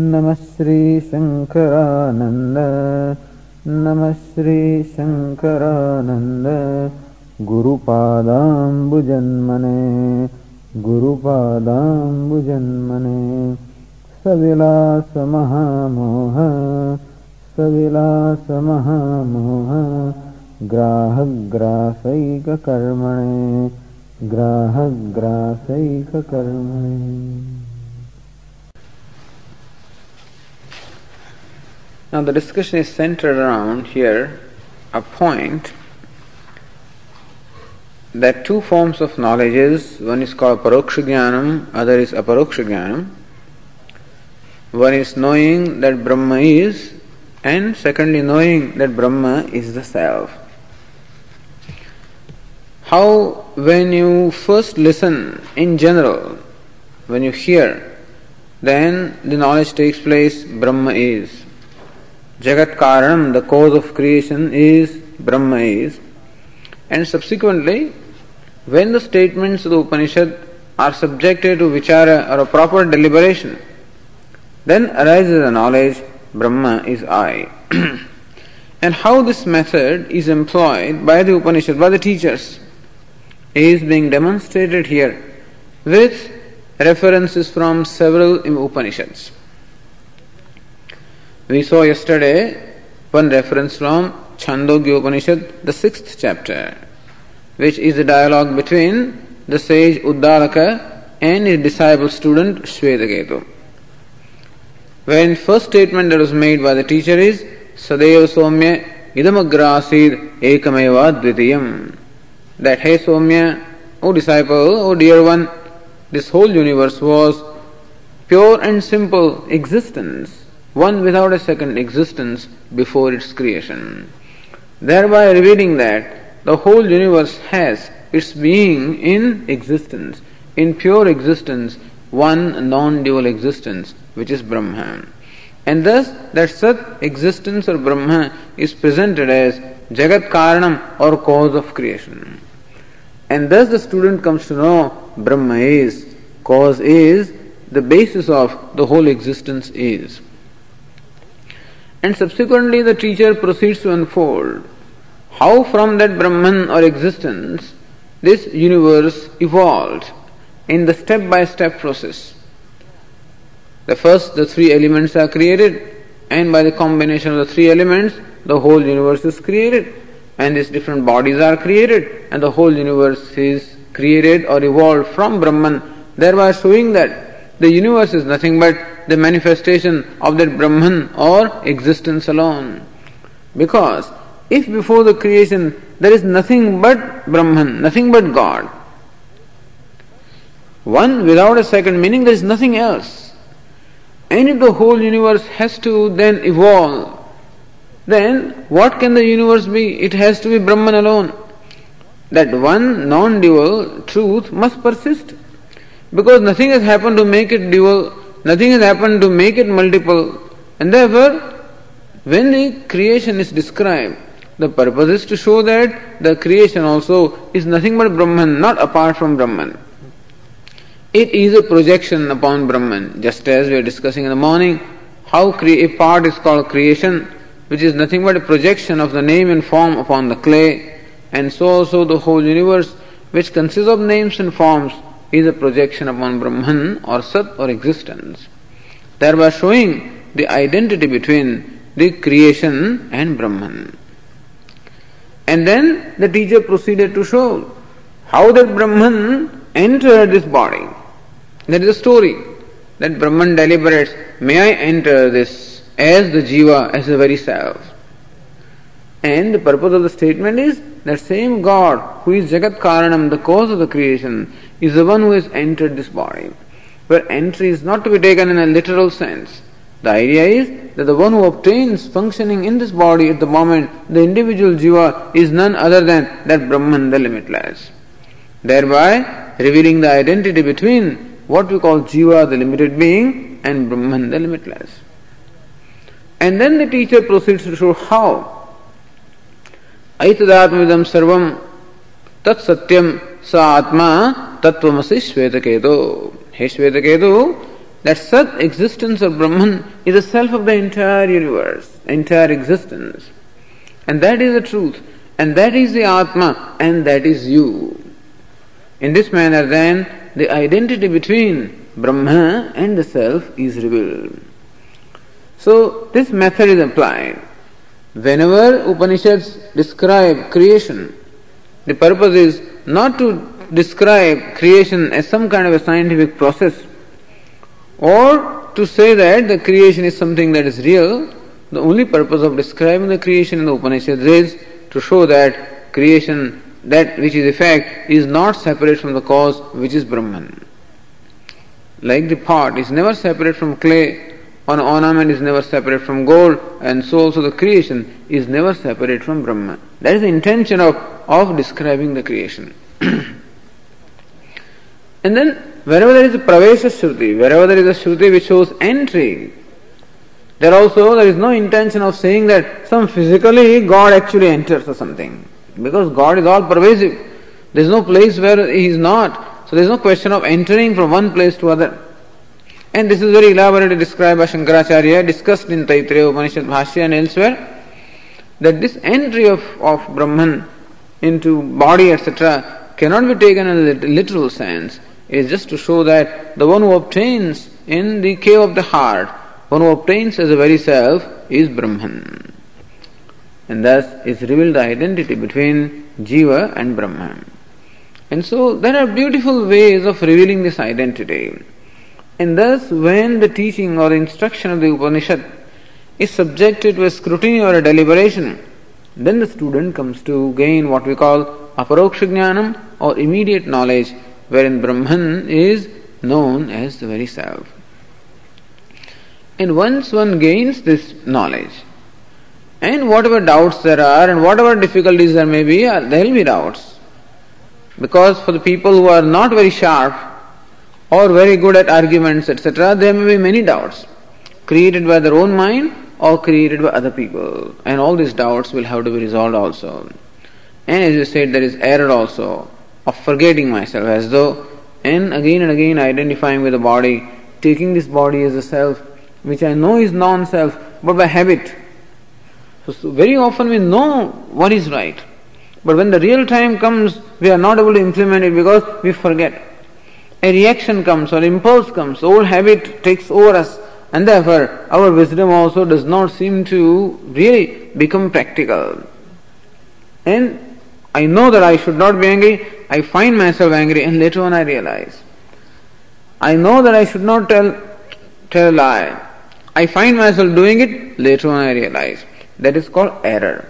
नमः श्रीशङ्करानन्द नमः श्रीशङ्करानन्द गुरुपादाम्बुजन्मने। गुरुपादाम्बुजन्मने। सविलासमहामोह। सविलासमहामोह। ग्राहग्रासैककर्मणे। ग्राहग्रासैककर्मणे Now the discussion is centered around here a point that two forms of knowledge is one is called paroksha jnanam, other is aparoksha jnanam. One is knowing that Brahma is, and secondly knowing that Brahma is the self. How when you first listen in general, when you hear, then the knowledge takes place, Brahma is. Jagat Karanam, the cause of creation, is Brahma is. And subsequently, when the statements of the Upanishad are subjected to vichara or a proper deliberation, then arises the knowledge Brahma is I. and how this method is employed by the Upanishad, by the teachers, is being demonstrated here with references from several Upanishads. We saw yesterday one reference from Chandogya Upanishad, the sixth chapter, which is a dialogue between the sage Uddalaka and his disciple student Shvetaketu. When first statement that was made by the teacher is Sadeva Somya Idamagrasid Ekameva Dvitiyam that hey Somya, O disciple, O dear one, this whole universe was pure and simple existence one without a second existence before its creation. Thereby revealing that the whole universe has its being in existence, in pure existence, one non dual existence, which is Brahman. And thus, that Sat existence or Brahman is presented as Jagat Karanam or cause of creation. And thus, the student comes to know Brahma is, cause is, the basis of the whole existence is. And subsequently, the teacher proceeds to unfold how from that Brahman or existence this universe evolved in the step by step process. The first, the three elements are created, and by the combination of the three elements, the whole universe is created, and these different bodies are created, and the whole universe is created or evolved from Brahman, thereby showing that the universe is nothing but the manifestation of that Brahman or existence alone. Because if before the creation there is nothing but Brahman, nothing but God, one without a second, meaning there is nothing else. And if the whole universe has to then evolve, then what can the universe be? It has to be Brahman alone. That one non dual truth must persist. Because nothing has happened to make it dual, Nothing has happened to make it multiple. And therefore, when the creation is described, the purpose is to show that the creation also is nothing but Brahman, not apart from Brahman. It is a projection upon Brahman, just as we are discussing in the morning how a part is called creation, which is nothing but a projection of the name and form upon the clay, and so also the whole universe, which consists of names and forms, is a projection upon Brahman or Sat or existence, thereby showing the identity between the creation and Brahman. And then the teacher proceeded to show how that Brahman entered this body. That is a story. That Brahman deliberates, may I enter this as the jiva, as the very self. And the purpose of the statement is that same God who is Jagat Karanam, the cause of the creation, is the one who has entered this body. Where entry is not to be taken in a literal sense. The idea is that the one who obtains functioning in this body at the moment, the individual jiva, is none other than that Brahman, the limitless. Thereby revealing the identity between what we call jiva, the limited being, and Brahman, the limitless. And then the teacher proceeds to show how. Aitadatmidam sarvam tat satyam sa atma Tatvamasi Shvetaketu. Shvetaketu, that such existence of Brahman is the self of the entire universe, entire existence. And that is the truth, and that is the Atma, and that is you. In this manner, then, the identity between Brahman and the self is revealed. So, this method is applied. Whenever Upanishads describe creation, the purpose is not to describe creation as some kind of a scientific process or to say that the creation is something that is real. The only purpose of describing the creation in the Upanishads is to show that creation, that which is effect, is not separate from the cause which is Brahman. Like the pot is never separate from clay, an ornament is never separate from gold, and so also the creation is never separate from Brahman. That is the intention of, of describing the creation. and then wherever there is a pravesha shruti, wherever there is a shruti which shows entry, there also there is no intention of saying that some physically God actually enters or something. Because God is all pervasive. There is no place where He is not. So there is no question of entering from one place to other. And this is very elaborately described by Shankaracharya, discussed in Taittiriya Upanishad Bhashya and elsewhere, that this entry of, of Brahman into body, etc., cannot be taken in a literal sense. Is just to show that the one who obtains in the cave of the heart, one who obtains as a very self, is Brahman. And thus is revealed the identity between Jiva and Brahman. And so there are beautiful ways of revealing this identity. And thus, when the teaching or instruction of the Upanishad is subjected to a scrutiny or a deliberation, then the student comes to gain what we call aparoksha or immediate knowledge, wherein Brahman is known as the very self. And once one gains this knowledge, and whatever doubts there are, and whatever difficulties there may be, uh, there will be doubts. Because for the people who are not very sharp, or very good at arguments, etc., there may be many doubts created by their own mind or created by other people. And all these doubts will have to be resolved also. And as you said, there is error also of forgetting myself, as though, and again and again identifying with the body, taking this body as a self, which I know is non self, but by habit. So, so very often we know what is right, but when the real time comes, we are not able to implement it because we forget a reaction comes or impulse comes, old habit takes over us, and therefore our wisdom also does not seem to really become practical. And I know that I should not be angry, I find myself angry, and later on I realize. I know that I should not tell tell a lie. I find myself doing it, later on I realize. That is called error.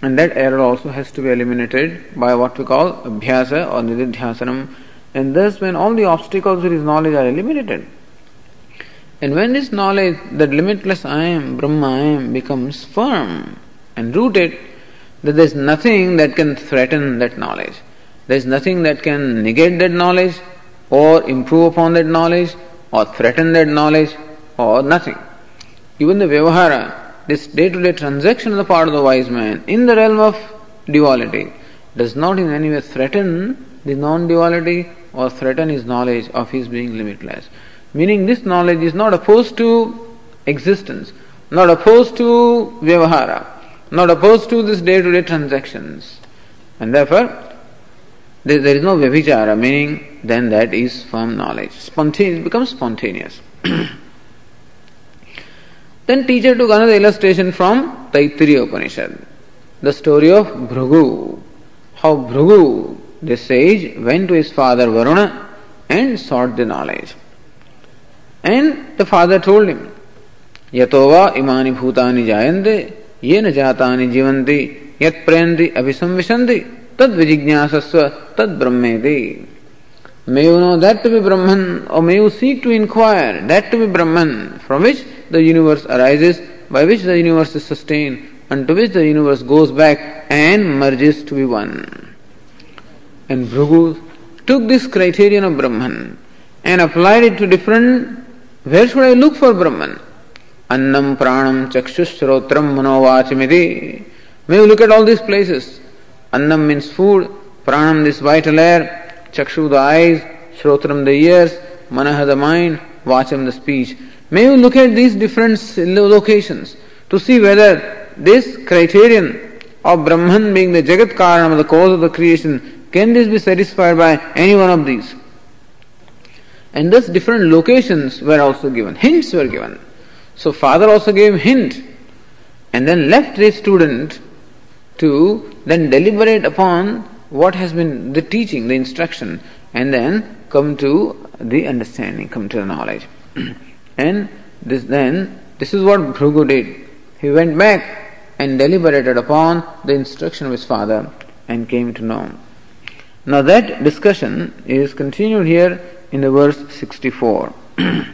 And that error also has to be eliminated by what we call abhyasa or nididhyasanam and thus, when all the obstacles to his knowledge are eliminated, and when this knowledge, that limitless I am, Brahma I am, becomes firm and rooted, that there is nothing that can threaten that knowledge. There is nothing that can negate that knowledge, or improve upon that knowledge, or threaten that knowledge, or nothing. Even the Vyavahara, this day to day transaction on the part of the wise man in the realm of duality, does not in any way threaten the non duality or threaten his knowledge of his being limitless. Meaning, this knowledge is not opposed to existence, not opposed to vyavahara, not opposed to this day to day transactions. And therefore, there, there is no vyabhichara, meaning then that is firm knowledge. Spontaneous becomes spontaneous. then teacher took another illustration from Taittiriya Upanishad, the story of Bhrigu. How Bhrigu the sage went to his father Varuna and sought the knowledge. And the father told him, Yatova imani bhutani jayante, yena jatani jivanti, yat prayanti abhisamvishanti, tad vijijnasasva, tad brahmeti. May you know that to be Brahman, or may you seek to inquire that to be Brahman, from which the universe arises, by which the universe is sustained, and to which the universe goes back and merges to be one. And Bhrigu took this criterion of Brahman and applied it to different. Where should I look for Brahman? Annam, Pranam, Chakshushrotram, Manovachimiti. May you look at all these places. Annam means food, Pranam this vital air, Chakshu the eyes, Shrotram the ears, Manaha the mind, Vacham the speech. May you look at these different locations to see whether this criterion of Brahman being the Jagat Karanam, the cause of the creation, can this be satisfied by any one of these? And thus different locations were also given, hints were given. So father also gave hint and then left the student to then deliberate upon what has been the teaching, the instruction, and then come to the understanding, come to the knowledge. and this then this is what Bhrigu did. He went back and deliberated upon the instruction of his father and came to know. Now that discussion is continued here in the verse 64. there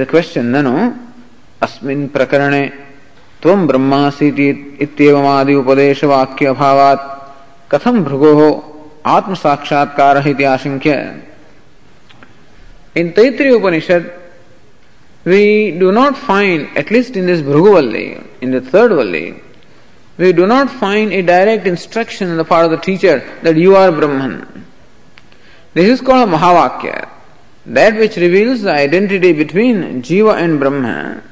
is a question, nanu अस्मिन् प्रकरणे त्वं ब्रह्मासीति इत्येवमादि उपदेशवाक्य अभावात् कथं भृगोः आत्मसाक्षात्कारः इति आशङ्क्य In Taittiriya Upanishad, we do not find, at least in this Bhruguvalli, in the third Valli, we do not find a direct instruction on the part of the teacher that you are Brahman. This is called Mahavakya, that which reveals the identity between Jiva and Brahma,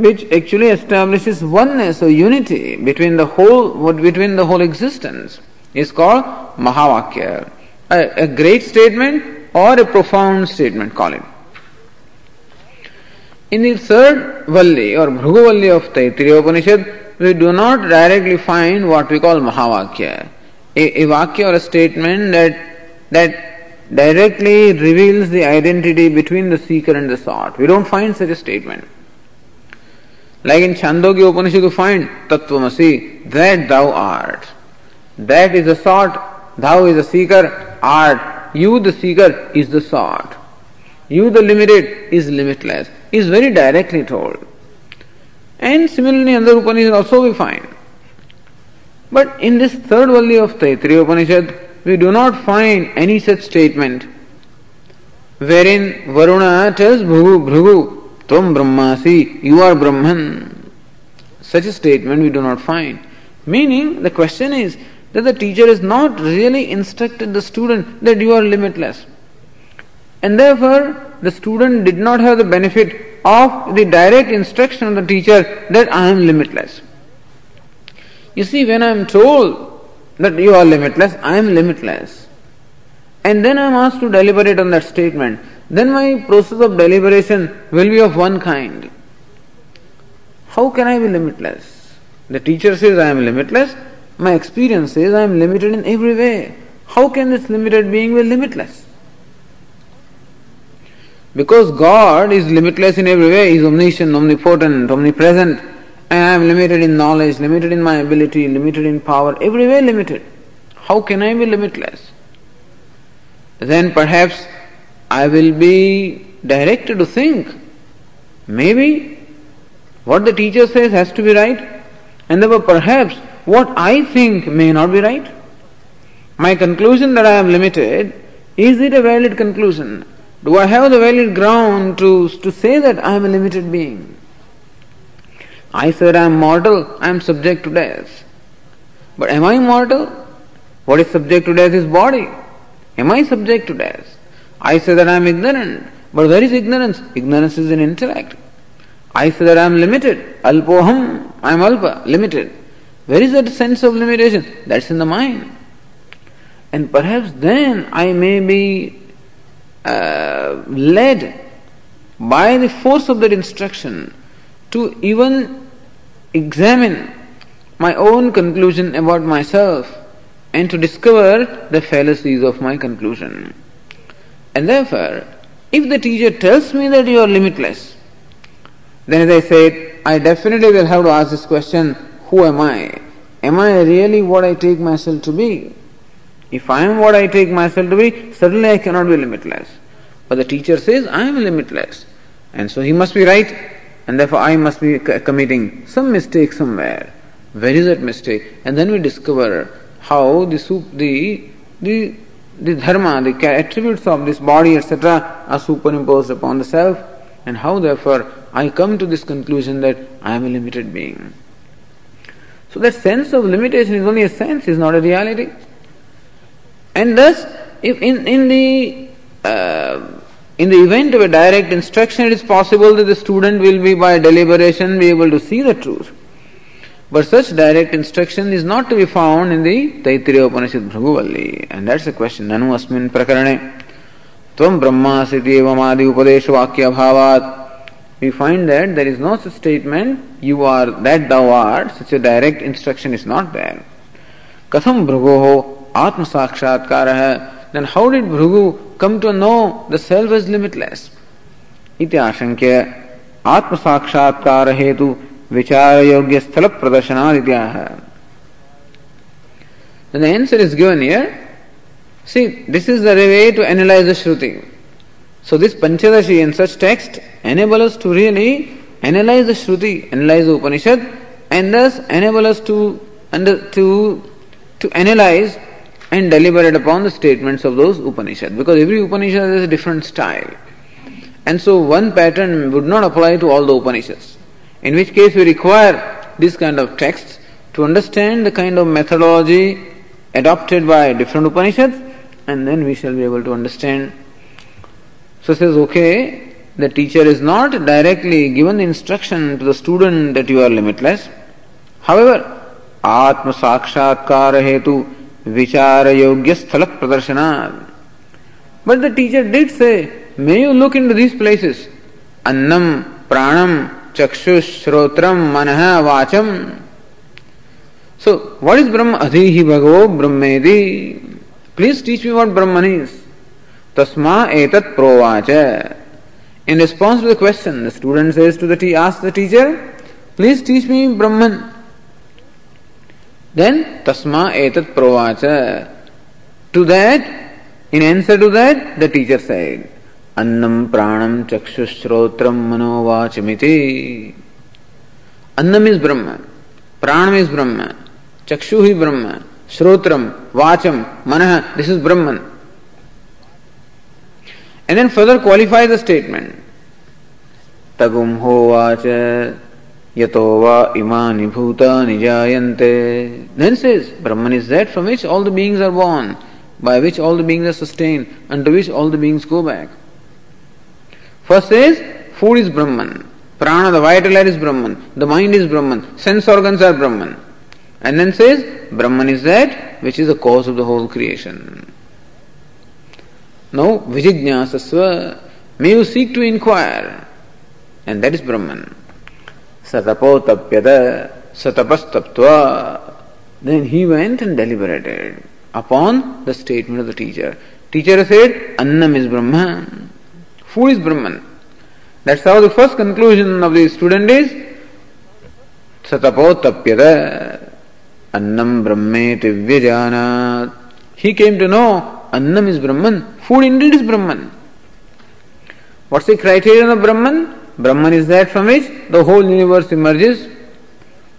which actually establishes oneness or unity between the whole between the whole existence, is called Mahavakya. A, a great statement or a profound statement, call it. In the third Valli or Bhruguvalli of Taittiriya Upanishad, we do not directly find what we call Mahavakya, a, a Vakya or a statement that, that directly reveals the identity between the seeker and the sought. We don't find such a statement. Like in Chandogya Upanishad, you find Tattvamasi, that thou art. That is the sought, thou is the seeker, art you, the seeker, is the sought. You, the limited, is limitless. Is very directly told. And similarly, in the Upanishad also we find. But in this third valli of Taittiriya Upanishad, we do not find any such statement wherein Varuna tells Bhrugu, Bhrugu, Tvam Brahmasi, you are Brahman. Such a statement we do not find. Meaning, the question is, that the teacher is not really instructed the student that you are limitless. And therefore, the student did not have the benefit of the direct instruction of the teacher that I am limitless. You see, when I am told that you are limitless, I am limitless. And then I am asked to deliberate on that statement. Then my process of deliberation will be of one kind. How can I be limitless? The teacher says I am limitless, my experience says I am limited in every way. How can this limited being be limitless? Because God is limitless in every way, He is omniscient, omnipotent, omnipresent, and I am limited in knowledge, limited in my ability, limited in power, every way limited. How can I be limitless? Then perhaps I will be directed to think maybe what the teacher says has to be right, and therefore perhaps what I think may not be right. My conclusion that I am limited, is it a valid conclusion? Do I have the valid ground to, to say that I am a limited being? I said I am mortal, I am subject to death. But am I mortal? What is subject to death is body. Am I subject to death? I say that I am ignorant. But where is ignorance? Ignorance is an intellect. I say that I am limited. Alpoham, I am alpa, limited. Where is that sense of limitation? That's in the mind. And perhaps then I may be uh, led by the force of that instruction to even examine my own conclusion about myself and to discover the fallacies of my conclusion. And therefore, if the teacher tells me that you are limitless, then as I said, I definitely will have to ask this question who am I? Am I really what I take myself to be? If I am what I take myself to be, certainly I cannot be limitless. But the teacher says, I am limitless. And so he must be right, and therefore I must be committing some mistake somewhere. Where is that mistake? And then we discover how the, soup, the, the, the dharma, the attributes of this body, etc., are superimposed upon the self, and how therefore I come to this conclusion that I am a limited being. So that sense of limitation is only a sense, is not a reality. And thus, if in, in the uh, in the event of a direct instruction, it is possible that the student will be by deliberation be able to see the truth. But such direct instruction is not to be found in the Taittiriya Upanishad Bhraguvalli. And that's the question. Nanu asmin prakarane. Tvam brahmasiti evamadi upadesha vakya bhavat. We find that there is no such statement, you are that thou art, such a direct instruction is not there. Katham bhrugoho atma sakshatkara. Then how did Bhrugu come to know the self is limitless? Iti ashankya atma sakshatkara hetu Vicharayogyasthala pradashanadityaha. Then the answer is given here. See, this is the way to analyze the Shruti. So this Panchadashi and such text enable us to really analyze the Shruti, analyze the Upanishad, and thus enable us to under, to to analyze and deliberate upon the statements of those Upanishad. Because every Upanishad has a different style. And so one pattern would not apply to all the Upanishads in which case we require this kind of texts to understand the kind of methodology adopted by different Upanishads and then we shall be able to understand. So says, okay, the teacher is not directly given the instruction to the student that you are limitless. However, Atma Sakshatkar Hetu Vichara Yogya Sthala Pradarshana. But the teacher did say, may you look into these places. Annam, Pranam, चक्षुश्रोत्रम मन वाचम so what is ब्रह्म अधि ही भगवो ब्रह्मेदि please teach me what Brahma तस्मा एत प्रोवाच in response to the question the student says to the ask the teacher please teach me Brahman then तस्मा एत प्रोवाच to that in answer to that the teacher said अन्नम प्राणम चक्षुश्रोत्र मनोवाचमिति। अन्नम is Brahma, प्राणम is ब्रह्म, चक्षु ही ब्रह्म, श्रोत्रम, वाचम, मन this is Brahma and then further qualify the statement तगुम हो वाच यतो वा इमानि भूतानि जायन्ते। Then says Brahman is that from which all the beings are born by which all the beings are sustained and to which all the beings go back First says food is Brahman, prana, the vital air is Brahman, the mind is Brahman, sense organs are Brahman. And then says Brahman is that which is the cause of the whole creation. Now, Vijijnasasva, may you seek to inquire, and that is Brahman. Satapo tapyada, satapastaptva. Then he went and deliberated upon the statement of the teacher. Teacher said, Annam is Brahman. Food is Brahman. That's how the first conclusion of the student is Satapotapyada annam brahmeti vyajanat. He came to know annam is Brahman. Food indeed is Brahman. What's the criterion of Brahman? Brahman is that from which the whole universe emerges,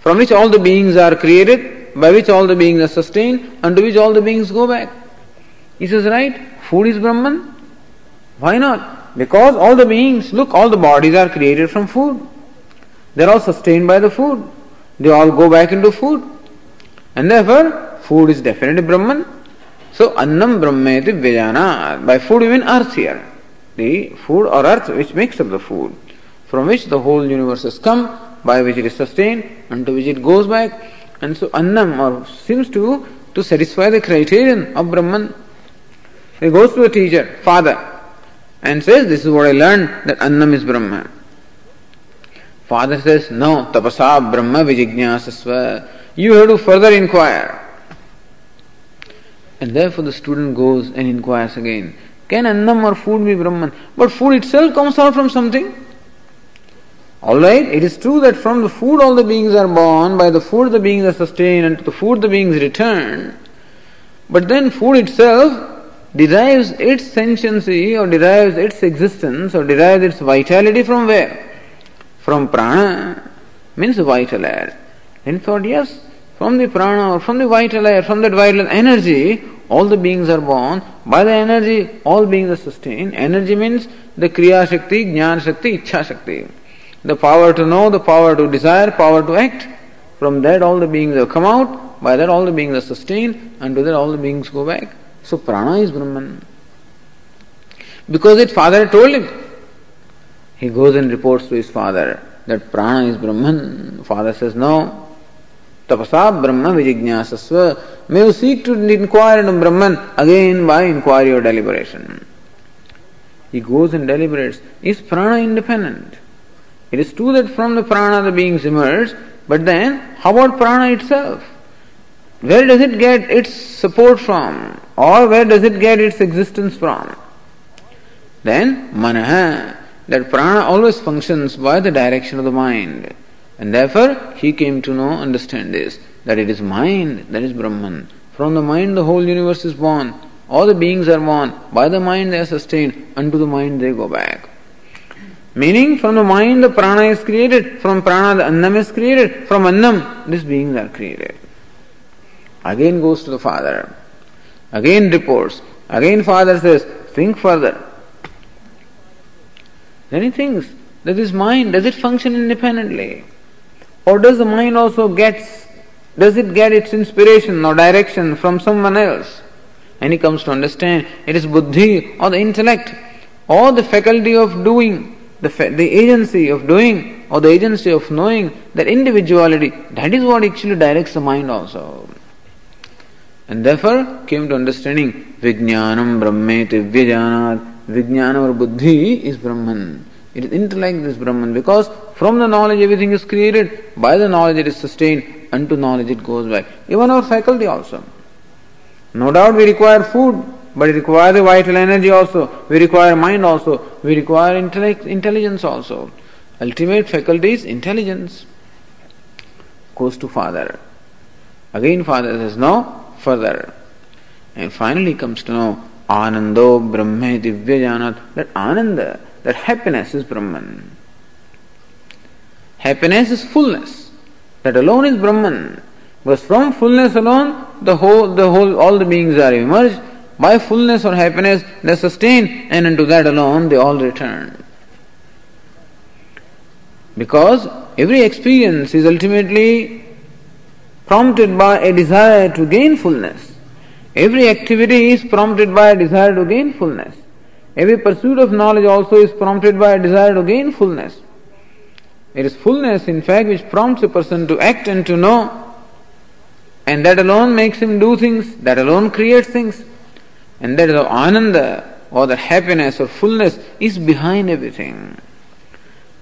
from which all the beings are created, by which all the beings are sustained, and to which all the beings go back. He says, right, food is Brahman. Why not? Because all the beings, look, all the bodies are created from food. They are all sustained by the food. They all go back into food. And therefore, food is definitely Brahman. So, Annam Brahmeti Vyajana. By food, we mean earth here. The food or earth which makes up the food, from which the whole universe has come, by which it is sustained, and to which it goes back. And so, Annam or seems to, to satisfy the criterion of Brahman. He goes to the teacher, father, and says, This is what I learned that Annam is Brahma. Father says, No, tapasa Brahma vijijnasasva. You have to further inquire. And therefore the student goes and inquires again. Can Annam or food be Brahman? But food itself comes out from something. Alright, it is true that from the food all the beings are born, by the food the beings are sustained, and to the food the beings return. But then food itself derives its sentiency or derives its existence or derives its vitality from where? From prana, means vital air. Then thought, yes, from the prana or from the vital air, from that vital energy, all the beings are born. By the energy, all beings are sustained. Energy means the Kriya Shakti, Jnana Shakti, Ichha Shakti. The power to know, the power to desire, power to act. From that all the beings have come out. By that all the beings are sustained. And to that all the beings go back. So prana is Brahman. Because his father told him. He goes and reports to his father that prana is Brahman. Father says, No. Tapasa Brahma Vijijnasasva. May you seek to inquire into Brahman again by inquiry or deliberation. He goes and deliberates. Is prana independent? It is true that from the prana the beings emerge, but then how about prana itself? Where does it get its support from? Or where does it get its existence from? Then, manaha, that prana always functions by the direction of the mind. And therefore, he came to know, understand this, that it is mind that is Brahman. From the mind the whole universe is born. All the beings are born. By the mind they are sustained. Unto the mind they go back. Meaning, from the mind the prana is created. From prana the annam is created. From annam these beings are created. Again goes to the father. Again reports. Again father says, think further. Then he thinks that this mind, does it function independently? Or does the mind also gets, does it get its inspiration or direction from someone else? And he comes to understand it is buddhi or the intellect or the faculty of doing, the, fa- the agency of doing or the agency of knowing, that individuality, that is what actually directs the mind also. And therefore came to understanding Vijnanam Brahmeti Vyajanat. Vijnana or Buddhi is Brahman. It is intellect is Brahman because from the knowledge everything is created, by the knowledge it is sustained, unto knowledge it goes back. Even our faculty also. No doubt we require food, but it requires the vital energy also. We require mind also. We require intellect, intelligence also. Ultimate faculty is intelligence. Goes to Father. Again Father says, no, further. And finally comes to know Anando Brahmeti Vyajanat, that Ananda, that happiness is Brahman. Happiness is fullness. That alone is Brahman. Because from fullness alone, the whole, the whole, all the beings are emerged. By fullness or happiness, they sustain, and unto that alone they all return. Because every experience is ultimately prompted by a desire to gain fullness. Every activity is prompted by a desire to gain fullness. Every pursuit of knowledge also is prompted by a desire to gain fullness. It is fullness, in fact, which prompts a person to act and to know. And that alone makes him do things, that alone creates things. And that is how ananda, or the happiness or fullness, is behind everything.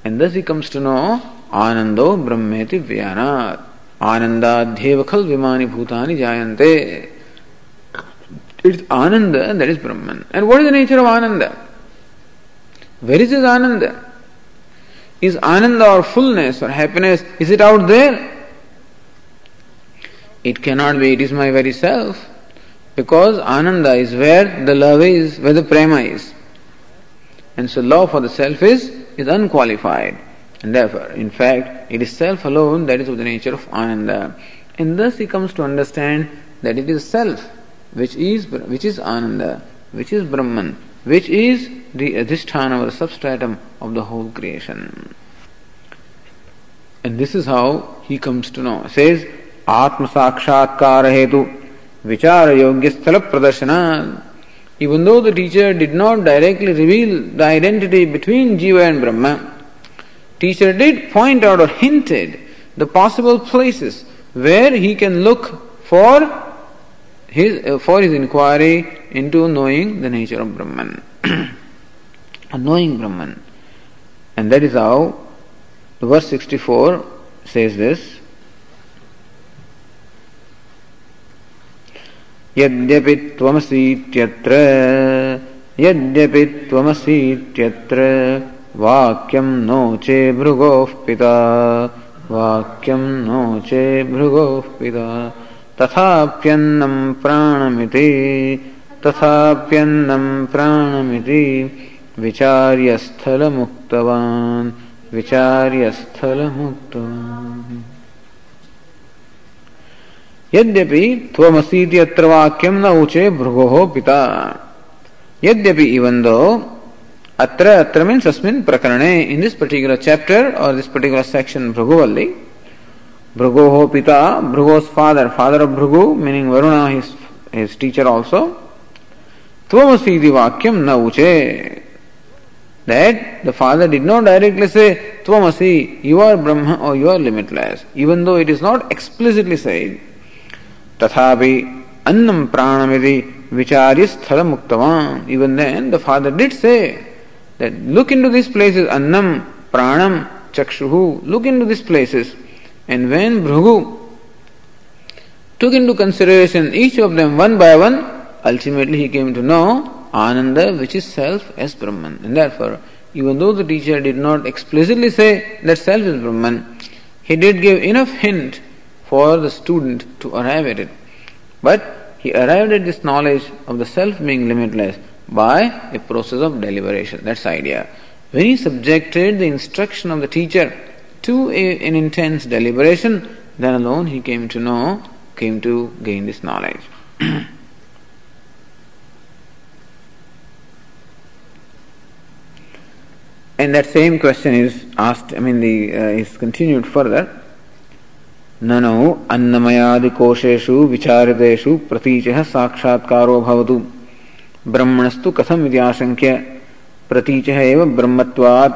And thus he comes to know anando brahmeti vyanat. Anandaadhyeva khal vimani bhutani jayante. It's Ananda that is Brahman. And what is the nature of Ananda? Where is this Ananda? Is Ananda or fullness or happiness, is it out there? It cannot be, it is my very self. Because Ananda is where the love is, where the prema is. And so love for the self is, is unqualified. And therefore, in fact, it is self alone that is of the nature of Ananda. And thus he comes to understand that it is self which is which is Ananda, which is Brahman, which is the adhisthana or substratum of the whole creation. And this is how he comes to know. It says, Atma Sakshatkara Hetu Vichara Yogya Sthala Pradarshana. Even though the teacher did not directly reveal the identity between Jiva and Brahma, teacher did point out or hinted the possible places where he can look for his uh, for his inquiry into knowing the nature of Brahman, knowing Brahman, and that is how the verse sixty four says this. यद्यपि त्वमसीत्यत्र यद्यपि त्वमसीत्यत्र वाक्यं no चे भृगोः पिता। वाक्यं no चे भृगोः पिता। तथाप्यन्नं प्राणमिति। तथाप्यन्नं प्राणमिति। विचार्य स्थलमुक्तवान् विचार्य स्थलमुक्तवान् यद्यपि त्वमसीति अत्र वाक्यं न उचे भृगोः पिता। यद्यपि even दो अत्र अत्र मीन्स अस्मिन् प्रकरणे इन दिस पर्टिकुलर चैप्टर और दिस पर्टिकुलर सेक्शन भृगुवल्ली भृगोः पिता भृगो's father father of Bhrigu meaning varuna his his teacher also त्वमसीति वाक्यं न उचे that the father did not directly say Tvamasi, you are Brahma or you are limitless, even though it is not explicitly said. तथापि अन्नम प्राणमिति विचार्य स्थल मुक्तवान even then the father did say that look into these places annam pranam chakshuhu look into these places. And when bhrugu took into consideration each of them one by one ultimately he came to know ananda which is self as brahman. And therefore even though the teacher did not explicitly say that self is brahman he did give enough hint for the student to arrive at it. But he arrived at this knowledge of the self being limitless by a process of deliberation. That's the idea. When he subjected the instruction of the teacher to a, an intense deliberation, then alone he came to know, came to gain this knowledge. and that same question is asked, I mean, the uh, is continued further. ननु अन्नमयादिकोशेषु विचारितेषु प्रतीचः साक्षात्कारो भवतु ब्रह्मणस्तु कथम आशंक्य प्रतीचः एव ब्रह्मत्वात्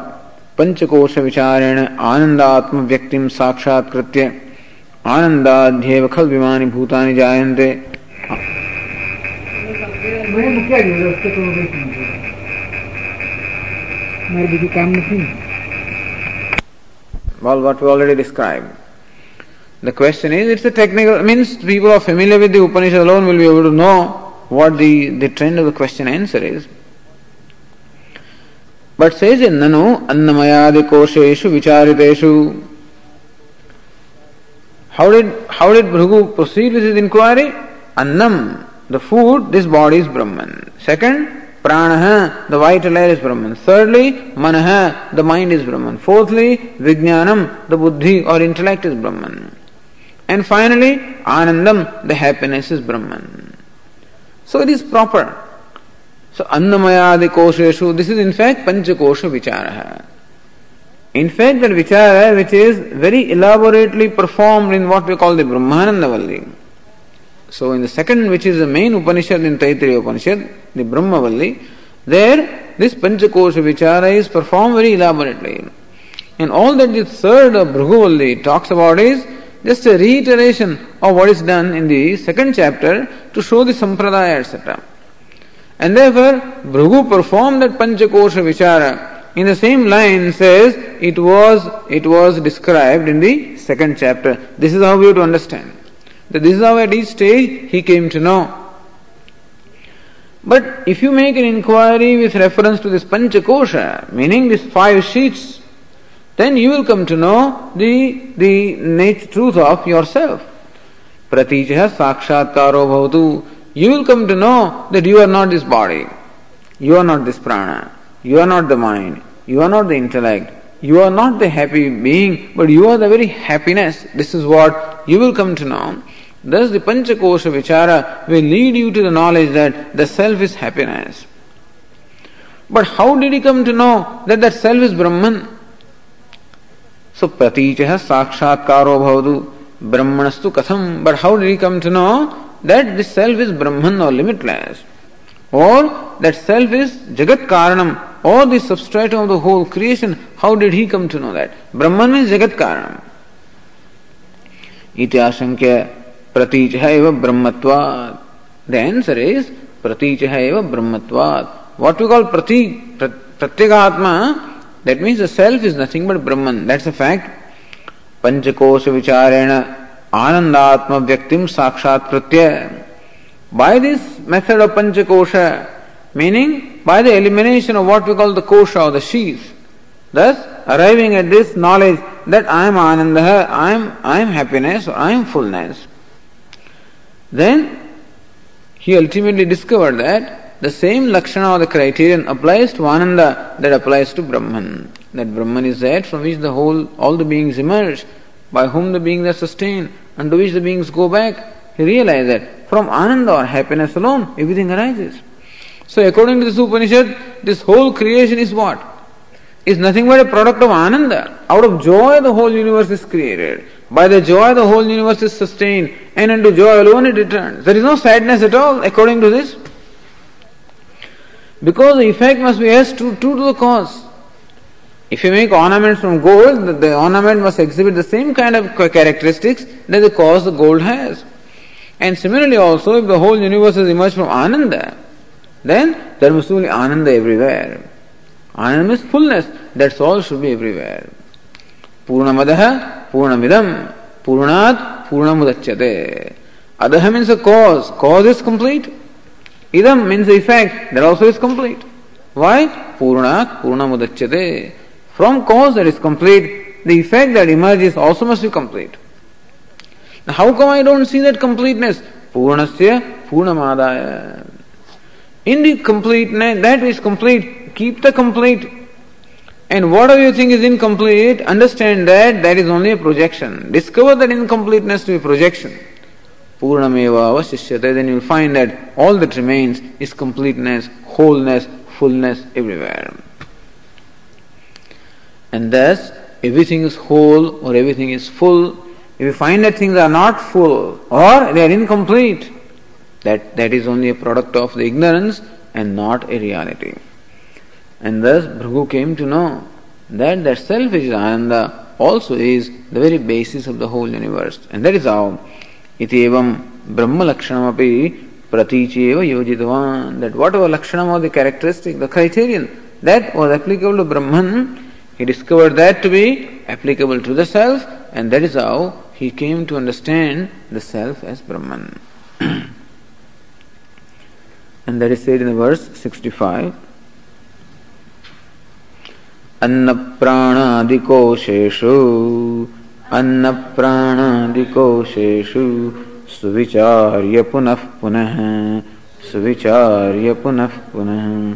पंचकोश विचारेण आनंदात्म व्यक्तिं साक्षात्कृत्य आनंदाध्येव खल विमानि भूतानि जायन्ते Well, what we already described. The question is, it's a technical, means people are familiar with the Upanishad alone will be able to know what the, the trend of the question answer is. But says in Nanu, Annamayadi Kosheshu Vichariteshu. How did, how did Bhrigu proceed with his inquiry? Annam, the food, this body is Brahman. Second, Pranaha, the vital air is Brahman. Thirdly, Manaha, the mind is Brahman. Fourthly, Vijnanam, the buddhi or intellect is Brahman. And finally, Anandam, the happiness is Brahman. So it is proper. So Annamayadi Kosheshu, this is in fact Panchakosha Vicharaha. In fact, that Vichara which is very elaborately performed in what we call the Brahmananda Valli. So in the second, which is the main Upanishad in Taittiriya Upanishad, the Brahma Valli, there this Panchakosha Vichara is performed very elaborately. And all that the third of Bhrigu talks about is just a reiteration of what is done in the second chapter to show the sampradaya, etc. And therefore, Bhrigu performed that Panchakosha Vichara in the same line says it was it was described in the second chapter. This is how we have to understand. That this is how at each stage he came to know. But if you make an inquiry with reference to this Panchakosha, meaning these five sheaths then you will come to know the, the nature, truth of yourself. Pratijah sakshatkaro bhavatu. You will come to know that you are not this body. You are not this prana. You are not the mind. You are not the intellect. You are not the happy being, but you are the very happiness. This is what you will come to know. Thus, the Panchakosha Vichara will lead you to the knowledge that the self is happiness. But how did he come to know that that self is Brahman? सो सुप्रतीच साक्षात्कारो भवतु। ब्रह्मणस्तु कथम but how did come to know that this self is Brahman or limitless or that self is जगत कारणम or this substrate of the whole creation how did he come to know that Brahman means जगत कारणम इति आशंक्य प्रतीच है एवं ब्रह्मत्वात् The answer is pratīcaha eva brahmatvat. What we call pratīk, prat, pratyekātma That means the self is nothing but Brahman. That's a fact. Panchakosha vicharena anandatma vyaktim sakshat pratya. By this method of Panchakosha, meaning by the elimination of what we call the kosha or the sheath, thus arriving at this knowledge that I am ananda, I am, I am happiness, or I am fullness. Then he ultimately discovered that the same lakshana or the criterion applies to Ananda that applies to Brahman. That Brahman is that from which the whole all the beings emerge, by whom the beings are sustained, and to which the beings go back. He realized that from Ananda or happiness alone everything arises. So according to this Upanishad, this whole creation is what? Is nothing but a product of Ananda. Out of joy the whole universe is created. By the joy, the whole universe is sustained, and unto joy alone it returns. There is no sadness at all, according to this. Because the effect must be as true, true to the cause. If you make ornaments from gold, the, the ornament must exhibit the same kind of characteristics that the cause the gold has. And similarly also, if the whole universe has emerged from Ananda, then there must be Ananda everywhere. Ananda is fullness. That's all should be everywhere. Purnamadaha, Purnamidam, Purnat, Purnamudachyate. Adaha means a cause. Cause is complete idam means the effect. That also is complete. Why? Purnat purnamudachyate from cause that is complete the effect that emerges also must be complete. Now how come i don't see that completeness? Purnasya purnamadaya. In the completeness that is complete keep the complete. And whatever you think is incomplete, understand that that is only a projection. Discover that incompleteness to be projection. Purnameva avasishyate, then you will find that all that remains is completeness, wholeness, fullness everywhere. And thus, everything is whole or everything is full. If you find that things are not full or they are incomplete, that, that is only a product of the ignorance and not a reality. And thus Bhrigu came to know that that self is Ananda also is the very basis of the whole universe. And that is how iti evam brahma lakshanamapi pratichi eva yojitavan that whatever lakshanam or the characteristic, the criterion that was applicable to Brahman, he discovered that to be applicable to the self and that is how he came to understand the self as Brahman. and that is said in the verse 65. अन्नप्राणादिकोशेषु अन्नप्राणादिकोशेषु सुविचार्य पुनः पुनः, सुविचार्य पुनः पुनः।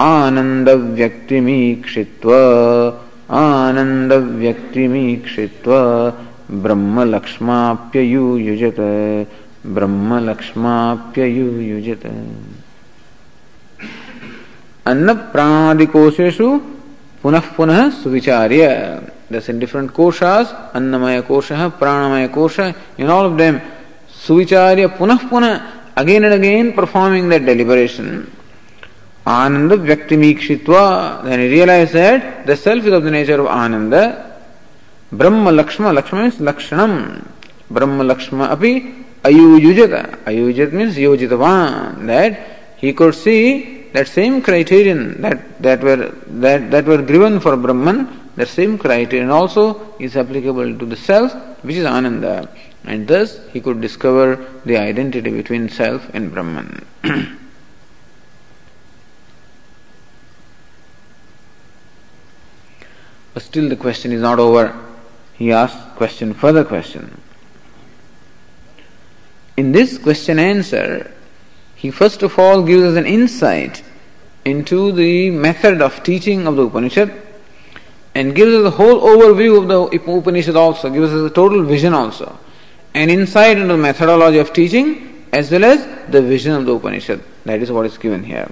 आनन्दव्यक्तिमीक्षित्वा आनन्दव्यक्तिमीक्षित्वा ब्रह्मलक्ष्माप्ययुयुजत ब्रह्मलक्ष्माप्ययुयुजत। अन्नप्राणादिकोशेषु पुनः पुनः सुविचार्य। Thus in different koshas, Annamaya kosha, Pranamaya kosha, in all of them, Suvicharya punah punah, again and again performing that deliberation. Ananda Vyaktimikshitva, then he realized that the self is of the nature of Ananda. Brahma Lakshma, Lakshma means Lakshanam. Brahma Lakshma api Ayujujata. Ayujat means Yojitavan. That he could see that same criterion that, that were that, that were given for Brahman, that same criterion also is applicable to the self, which is Ananda. And thus he could discover the identity between self and Brahman. but still the question is not over. He asked question further question. In this question answer, he first of all gives us an insight into the method of teaching of the Upanishad and gives us the whole overview of the Upanishad also, gives us a total vision also, an insight into the methodology of teaching as well as the vision of the Upanishad. That is what is given here.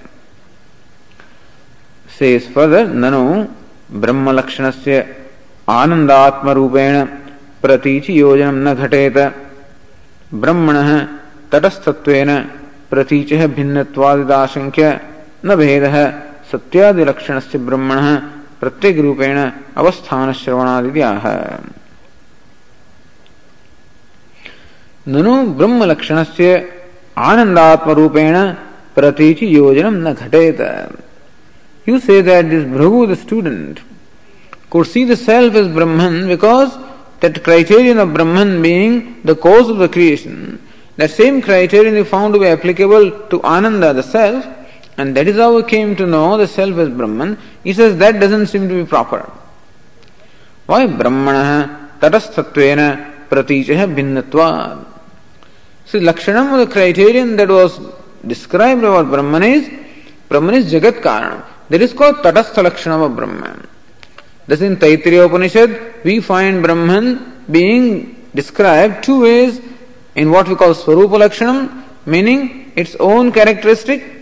Says further, Nanu Brahma Lakshanasya Anandatma Rupena Pratichi Yojanam Na Ghateta Brahmanah Tatastattvena प्रतीच भिन्नवादिदाशंख्य न भेद सत्यादि लक्षण से ब्रह्मण प्रत्येक रूपेण अवस्थान श्रवणादिद्या ननु ब्रह्म लक्षण से आनंदात्म रूपेण प्रतीच योजनम न घटेत you say that this Bhrigu the student could see the self as Brahman because that criterion of Brahman being the cause of the creation That same criterion is found to be applicable to Ananda, the self, and that is how we came to know the self as Brahman. He says that doesn't seem to be proper. Why? Brahmana tatasthatvena pratichah bhinnatvad. So Lakshanam, the criterion that was described about Brahman is Brahman is Jagat Karanam. That is called Tatastha Lakshanam of Brahman. Thus in Taittiriya Upanishad, we find Brahman being described two ways in what we call Swarupa Lakshanam, meaning its own characteristic,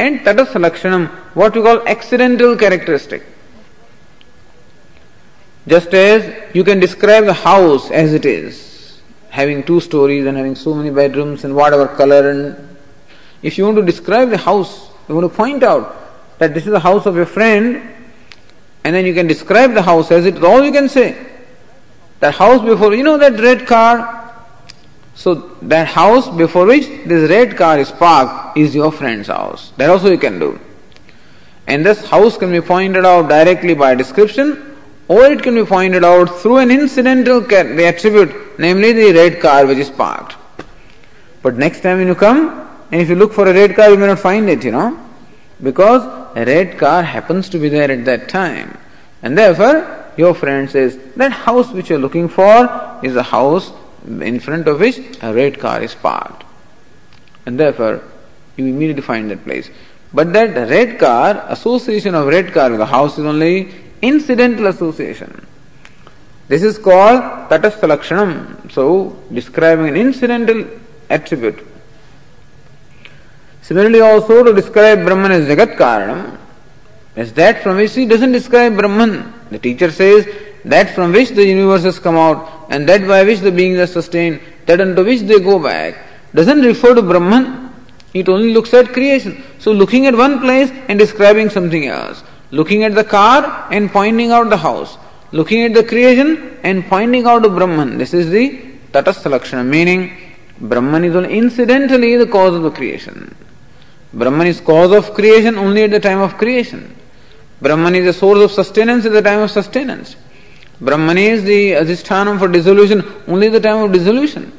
and Tatastha Lakshanam, what we call accidental characteristic. Just as you can describe the house as it is, having two stories and having so many bedrooms and whatever color, and if you want to describe the house, you want to point out that this is the house of your friend, and then you can describe the house as it is, all you can say. That house before, you know that red car? So that house before which this red car is parked is your friend's house. That also you can do. And this house can be pointed out directly by description or it can be pointed out through an incidental attribute, namely the red car which is parked. But next time when you come, and if you look for a red car, you may not find it, you know, because a red car happens to be there at that time. And therefore, your friend says, that house which you are looking for is a house in front of which a red car is parked. And therefore, you immediately find that place. But that red car, association of red car with the house is only incidental association. This is called tatastha lakshanam. So, describing an incidental attribute. Similarly, also to describe Brahman as Jagat Karanam, as that from which he doesn't describe Brahman. The teacher says that from which the universes come out and that by which the beings are sustained, that unto which they go back, doesn't refer to Brahman. It only looks at creation. So, looking at one place and describing something else looking at the car and pointing out the house, looking at the creation and pointing out Brahman. This is the Tatastha Lakshana, meaning Brahman is only incidentally the cause of the creation. Brahman is cause of creation only at the time of creation. Brahman is the source of sustenance at the time of sustenance. Brahman is the adhisthanam for dissolution only the time of dissolution,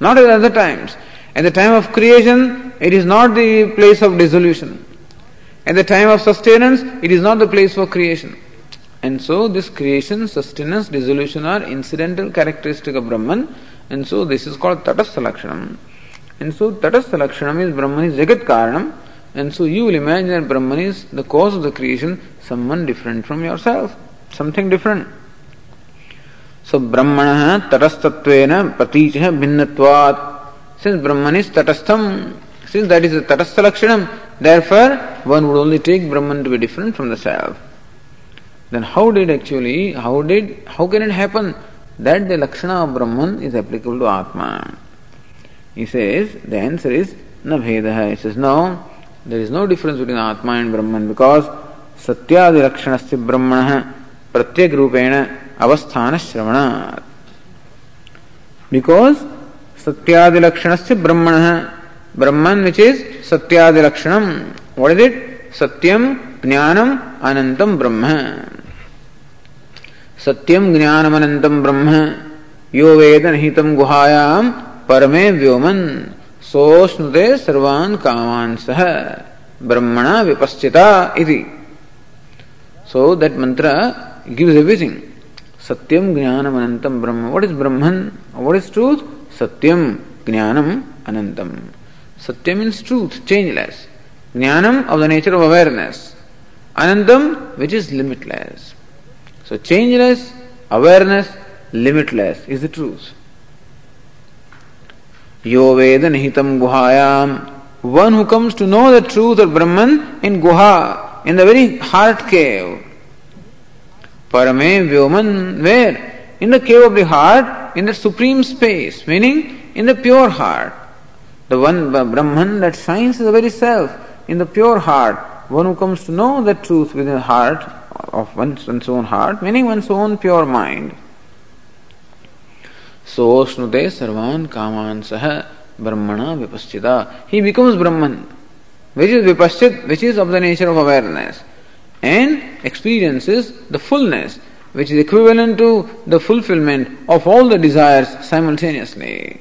not at other times. At the time of creation, it is not the place of dissolution. At the time of sustenance, it is not the place for creation. And so, this creation, sustenance, dissolution are incidental characteristic of Brahman, and so this is called Tatastha Lakshanam. And so, Tatastha Lakshanam is Brahman is Jagat Karanam, and so you will imagine that Brahman is the cause of the creation, someone different from yourself, something different. So, Brahmana Tatastatvena Pratichah Bhinnatvat. Since Brahman is Tatastham, since that is the Tatastha Lakshanam, therefore one would only take Brahman to be different from the self. Then how did actually, how did, how can it happen that the Lakshana of Brahman is applicable to Atma? He says, the answer is, na bhedaha. He says, no, there is no difference between Atma and Brahman because लक्षण से ब्रह्मण प्रत्येक रूपेण अवस्थान श्रवण because सत्यादि लक्षण से ब्रह्मण। ब्रह्मन which is सत्यादि लक्षणम वट इज़ इट सत्यम ज्ञानम अनंतम ब्रह्म। सत्यम ज्ञानम अनंतम ब्रह्म। यो वेद नहीं तम गुहायाम परमे व्योमन। सो स्नुते सर्वान् कामान सह। ब्रह्मणा विपश्चिता इति। So that mantra gives everything Satyam Jnanam Anantam Brahma. What is Brahman? What is truth? Satyam Jnanam Anantam. Satya means truth, changeless. Jnanam of the nature of awareness. Anandam, which is limitless. So changeless, awareness, limitless is the truth. Yo Veda Nihitam Guhayam. One who comes to know the truth of Brahman in Guha, in the very heart cave. Parame Vyoman, where? In the cave of the heart, in the supreme space, meaning in the pure heart. The one Brahman that shines is the very self in the pure heart. One who comes to know the truth within the heart of one's, one's own heart, meaning one's own pure mind. So snute sarvan kaman saha brahmana vipaschita. He becomes Brahman, which is vipaschit, which is of the nature of awareness, and experiences the fullness, which is equivalent to the fulfillment of all the desires simultaneously.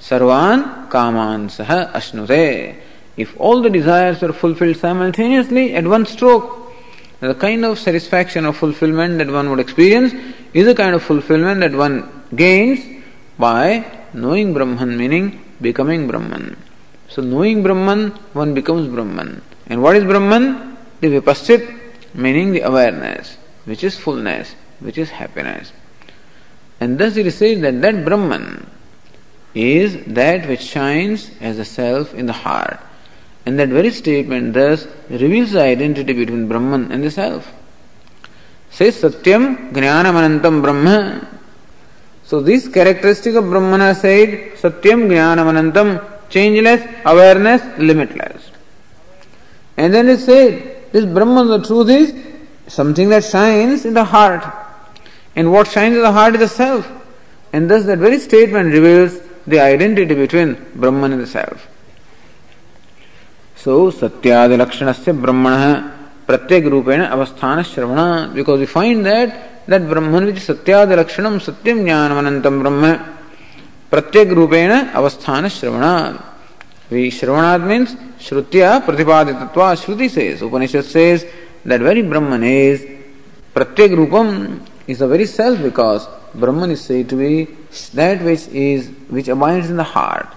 Sarvan kaman saha ashnute. If all the desires are fulfilled simultaneously at one stroke, the kind of satisfaction or fulfillment that one would experience is the kind of fulfillment that one gains by knowing Brahman, meaning becoming Brahman. So knowing Brahman, one becomes Brahman. And what is Brahman? The Vipaschit, meaning the awareness, which is fullness, which is happiness. And thus it is said that that Brahman is that which shines as a self in the heart. And that very statement thus reveals the identity between Brahman and the self. Says Satyam Jnanamanantam Brahma. So this characteristic of Brahman are said Satyam Jnanamanantam, changeless, awareness, limitless. And then it said, this Brahman, the truth is something that shines in the heart. And what shines in the heart is the self. And thus that very statement reveals the identity between Brahman and the self. So Satyadi Lakshanasya Brahmana Pratyek Rupena Avasthana Shravana because we find that that Brahman which is Satyadi Lakshanam Satyam Jnanamanantam Brahma Pratyek Rupena Avasthana Shravana we Shravanad means Shrutya Pratipaditatva Shruti says, Upanishad says that very Brahman is Pratyek is the very self because Brahman is said to be that which is which abides in the heart,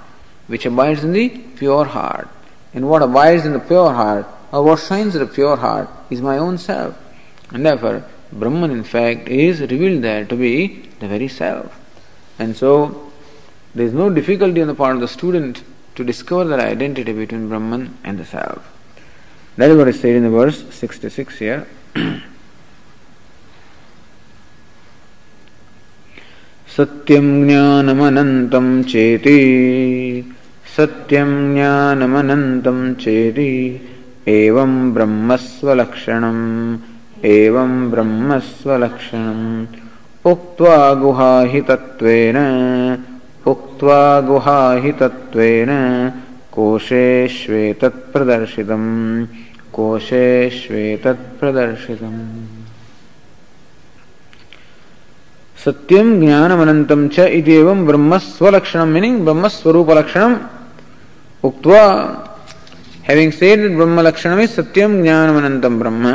which abides in the pure heart. And what abides in the pure heart or what shines in the pure heart is my own self. And therefore Brahman in fact is revealed there to be the very self. And so there is no difficulty on the part of the student to discover that identity between Brahman and the self. That is what is said in the verse 66 here. सत्यं ज्ञानमनन्तं चेति सत्यं ज्ञानमनन्तं चेति एवं ब्रह्मस्वलक्षणम् एवं ब्रह्मस्वलक्षणम् उक्त्वा गुहाहितत्वेन उक्त्वा गुहाहितत्वेन कोशे श्वेतत्प्रदर्शितम् कोशे श्वेतत्प्रदर्शितम् सत्यम ज्ञानमनंतम च इतम ब्रह्म स्वलक्षणम मीनिंग ब्रह्म स्वरूप लक्षणम उक्त्वा हैविंग सेड ब्रह्म लक्षणम इज़ सत्यम ज्ञानमनंतम ब्रह्म,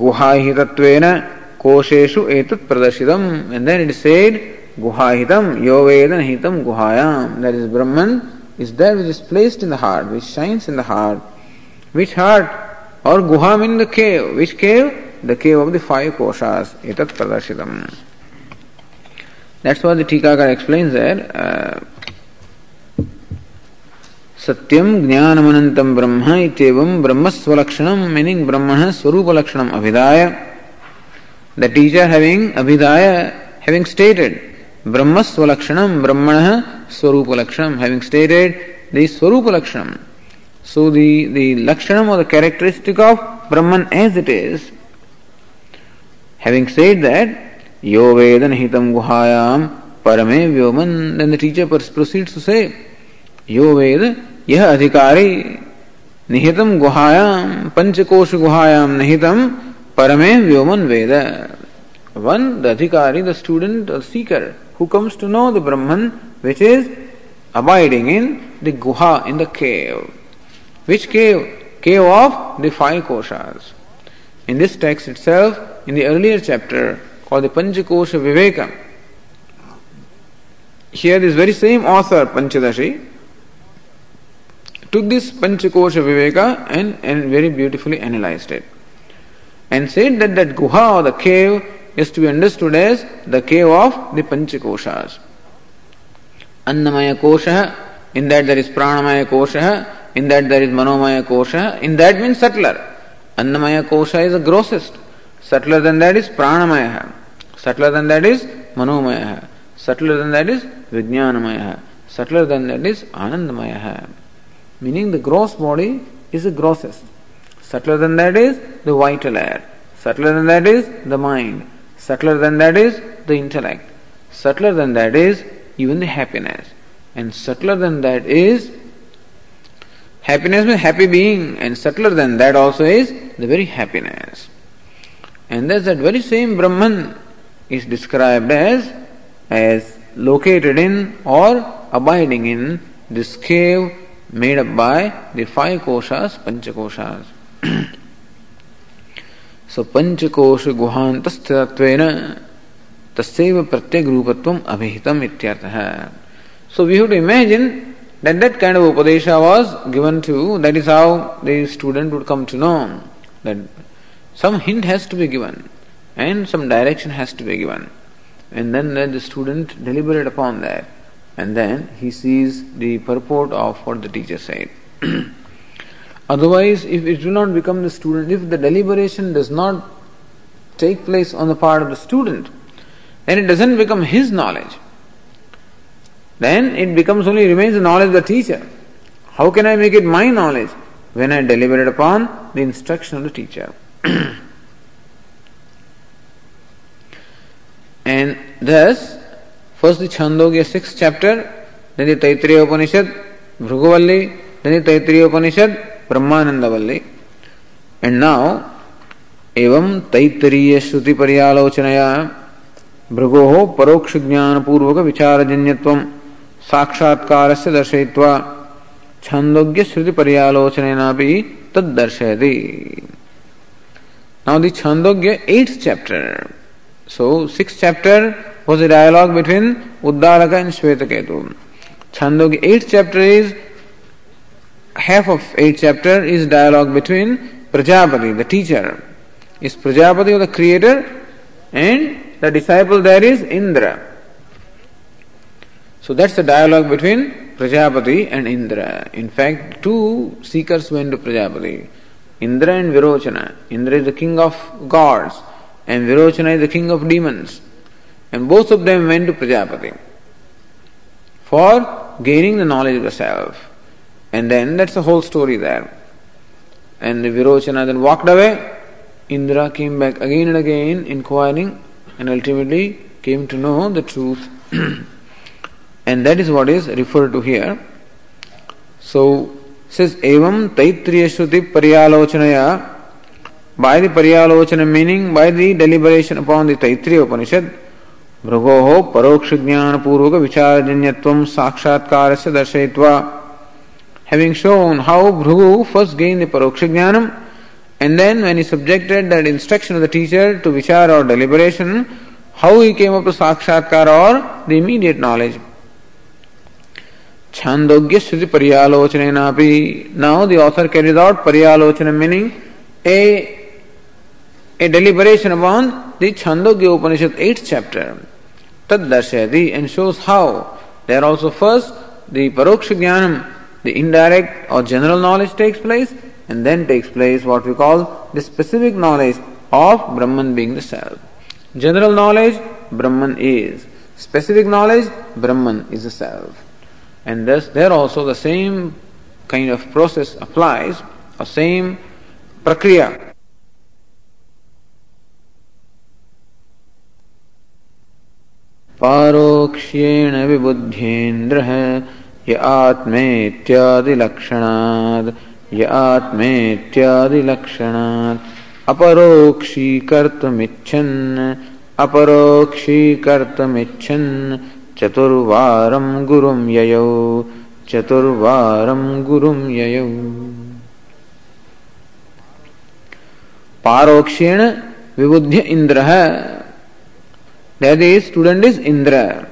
गुहाहितत्वेन कोशेषु एतत् प्रदर्शितम। And then it said Guhahitam Yoveda Hitam Guhayam, that is Brahman is that which is placed in the heart, which shines in the heart. Which heart? Or Guha means the cave. Which cave? The cave of the five koshas. Etat Pradashitam. That's what the Tikakar explains there. Uh, सत्यम ज्ञानमनंतम ब्रह्म इतम ब्रह्मस्वलक्षणम meaning ब्रह्मण स्वरूप लक्षणम अभिधाय the teacher having अभिधाय हैविंग स्टेटेड ब्रह्मस्वलक्षणम ब्रह्मण स्वरूप लक्षणम हैविंग स्टेटेड द स्वरूप लक्षणम so the the lakshanam or the characteristic of brahman as it is having said that yo vedan hitam guhayam parame vyoman then the teacher proceeds to say yo veda यह अधिकारी निहितम गुहायाम पंचकोश गुहायाम निहितम परमे व्योमन वेद one the adhikari the student the seeker who comes to know the Brahman which is abiding in the guha, in the cave. Which cave? Cave of the five koshas. In this text itself, in the earlier chapter called the Panchakosha Viveka, here this very same author, Panchadashi, took this Panchakosha Viveka and, and very beautifully analyzed it and said that that guha or the cave is to be understood as the cave of the Panchakoshas. Annamaya Kosha, in that there is Pranamaya Kosha, in that there is Manomaya Kosha, in that means subtler. Annamaya Kosha is the grossest. Subtler than that is Pranamaya. Subtler than that is Manomaya. Subtler than that is Vijnanamaya. Subtler than that is Anandamaya meaning the gross body is the grossest. Subtler than that is the vital air. Subtler than that is the mind. Subtler than that is the intellect. Subtler than that is even the happiness. And subtler than that is happiness means happy being, and subtler than that also is the very happiness. And thus that very same Brahman is described as as located in or abiding in this cave made up by the five koshas, panchakoshas. so पंचकोश गुहांत स्थितत्वेन तस्व प्रत्येक रूपत्व अभिहितम इत्यर्थ है So we have to imagine that that kind of upadesha was given to, that is how the student would come to know that some hint has to be given and some direction has to be given. And then let the student deliberate upon that. And then he sees the purport of what the teacher said. Otherwise, if it will not become the student, if the deliberation does not take place on the part of the student, then it doesn't become his knowledge. Then it becomes only remains the knowledge of the teacher. How can I make it my knowledge? When I deliberate upon the instruction of the teacher. and thus, first the Chandogya sixth chapter, then the Taittiriya Upanishad, Bhruguvalli, then the Taittiriya Upanishad, Brahmanandavalli. And now, एवं तैतरीय श्रुति पर्यालोचनया भृगो परोक्ष ज्ञान पूर्वक विचारजन्यत्व साक्षात्कार से दर्शयित्वा छंदोग्य श्रुति पर्यालोचनेनापि तद दर्शयति Now the Chandogya 8th chapter. So 6th chapter was a dialogue between Uddaraka and Shvetaketu. Chandogya 8th chapter is half of 8th chapter is dialogue between Prajapati, the teacher. Is Prajapati the creator and the disciple there is Indra. So that's the dialogue between Prajapati and Indra. In fact, two seekers went to Prajapati. Indra and Virochana. Indra is the king of gods and Virochana is the king of demons. And both of them went to Prajapati for gaining the knowledge of the self. And then that's the whole story there. And the Virochana then walked away. Indra came back again and again inquiring and ultimately came to know the truth. and that is what is referred to here. So says evam taitriya shruti paryalochanaya by the paryalochana meaning by the deliberation upon the taitriya upanishad भृगो परोक्ष ज्ञान पूर्वक विचारजन्यत्व साक्षात्कार से दर्शयित्वा having shown how Bhrugu first gained the Paroksha Jnanam and then when he subjected that instruction of the teacher to Vichara or deliberation, how he came up to Sakshatkar or the immediate knowledge. Chandogya Shruti Paryalochana Now the author carries out Paryalochana meaning a, a deliberation upon the Chandogya Upanishad 8th chapter. Tad and shows how there also first the Paroksha Jnanam the indirect or general knowledge takes place, and then takes place what we call the specific knowledge of Brahman being the self. General knowledge, Brahman is. Specific knowledge, Brahman is the self. And thus, there also the same kind of process applies, or same prakriya. पारोक्ष्येण विबुध्येन्द्रः य आत्मेत्यादिलक्षणात् य आत्मेत्यादिलक्षणात्। अपरोक्षीकर्तुमिच्छन् अपरोक्षीकर्तुमिच्छन्, चतुर्वारं गुरुं ययौ, चतुर्वारं गुरुं ययौ। पारोक्षेण विबुध्य इन्द्रः that is, student is Indra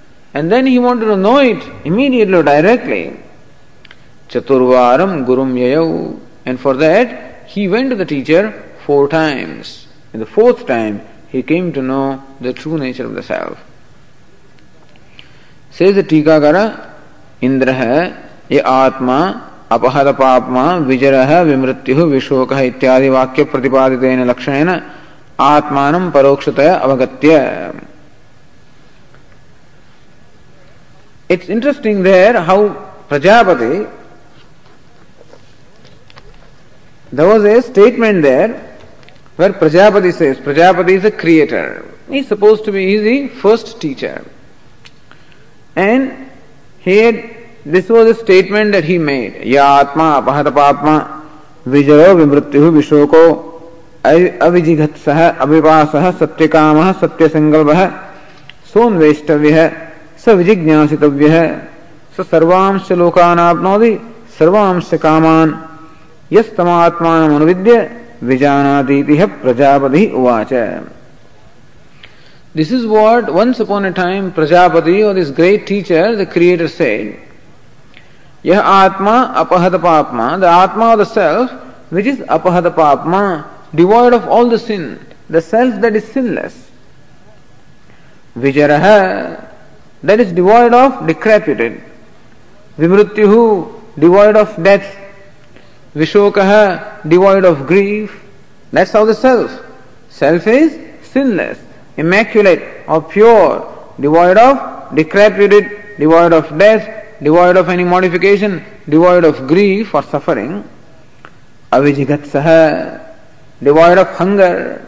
and then he wanted to know it immediately, directly. Chaturvaram Gurum Yayau. And for that, he went to the teacher four times. In the fourth time, he came to know the true nature of the self. Says the Tikakara, Indra ye Atma अपहत पापमा विजर विमृत्यु विशोक इत्यादि वाक्य प्रतिपादितेन लक्षणेन आत्मानं परोक्षतया अवगत्य It's interesting there how Prajapati, there was a statement there where Prajapati says, Prajapati is a creator. He's supposed to be, he's the first teacher. And He had, this was a statement that he made. Ya atma apahadapatma vijaro vimrityu vishoko अविजिघत्सः अविपासः सत्यकामः सत्यसङ्कल्पः सोन्वेष्टव्यः स विजिज्ञासितव्य है स सर्वांश लोकानाप्नोति सर्वांश कामान। यस्तमात्मानमनुविद्य विजानातीति प्रजापति उवाच। This is what once upon a time Prajapati or this great teacher, the creator said, यह आत्मा अपहतपापमा the atma of the self which is अपहतपापमा devoid of all the sin the self that is sinless विजर है that is devoid of decrepitude. Vimrutyuhu, devoid of death. Vishokaha, devoid of grief. That's how the self. Self is sinless, immaculate or pure, devoid of decrepitude, devoid of death, devoid of any modification, devoid of grief or suffering. Avijigatsaha, devoid of hunger.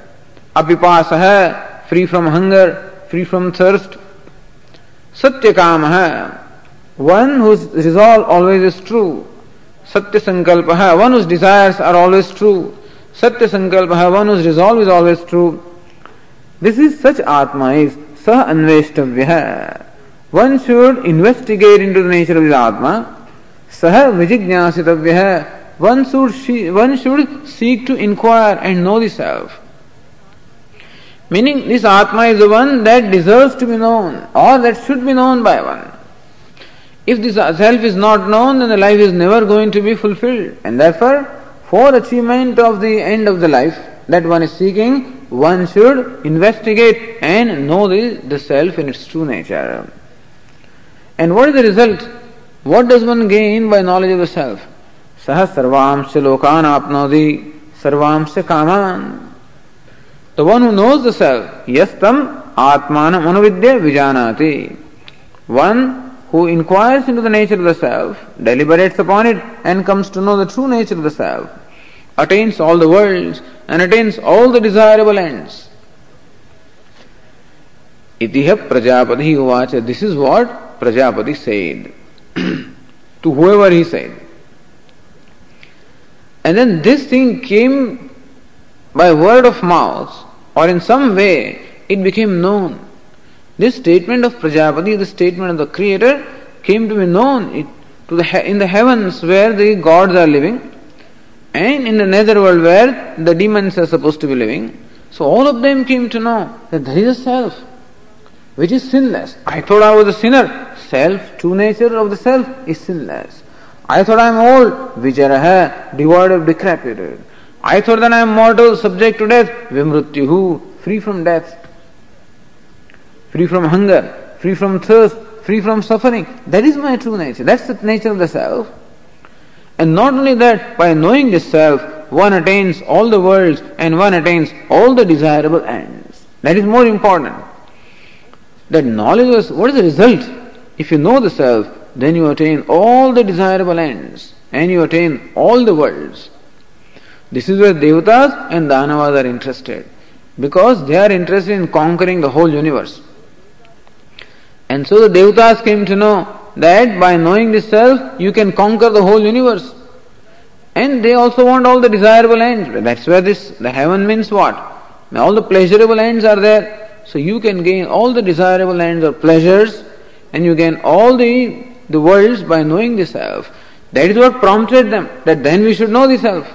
Apipasaha, free from hunger, free from thirst. Satyakamaha, one whose resolve always is true. Satya Sankalpaha, one whose desires are always true. Satya Sankalpaha, one whose resolve is always true. This is such Atma is Sah Anveshtavyaha. One should investigate into the nature of his Atma. Sah Vijijnasitavyaha. One should, one should seek to inquire and know the self. Meaning, this Atma is the one that deserves to be known or that should be known by one. If this self is not known, then the life is never going to be fulfilled. And therefore, for achievement of the end of the life that one is seeking, one should investigate and know the, the self in its true nature. And what is the result? What does one gain by knowledge of the self? सह सर्वांश लोकान आपनोति सर्वांश कामान the one who knows the self, yes tam atmanam anuvidya vijanati. One who inquires into the nature of the self, deliberates upon it, and comes to know the true nature of the self, attains all the worlds and attains all the desirable ends. Itiha Prajapati Uvacha. This is what Prajapati said to whoever he said. And then this thing came by word of mouth or in some way it became known. This statement of Prajapati, the statement of the Creator, came to be known it, to the, in the heavens where the gods are living and in the netherworld where the demons are supposed to be living. So all of them came to know that there is a self which is sinless. I thought I was a sinner. Self, true nature of the self is sinless. I thought I am old, Vijaraha, devoid of decrepitude. I thought that I am mortal, subject to death, Vimrutyuhu, free from death, free from hunger, free from thirst, free from suffering. That is my true nature. That's the nature of the self. And not only that, by knowing this self, one attains all the worlds and one attains all the desirable ends. That is more important. That knowledge is what is the result? If you know the self, then you attain all the desirable ends and you attain all the worlds. This is where Devatas and Danavas are interested because they are interested in conquering the whole universe. And so the Devatas came to know that by knowing this self, you can conquer the whole universe. And they also want all the desirable ends. That's where this, the heaven means what? All the pleasurable ends are there. So you can gain all the desirable ends or pleasures and you gain all the the worlds by knowing the self. That is what prompted them, that then we should know the self.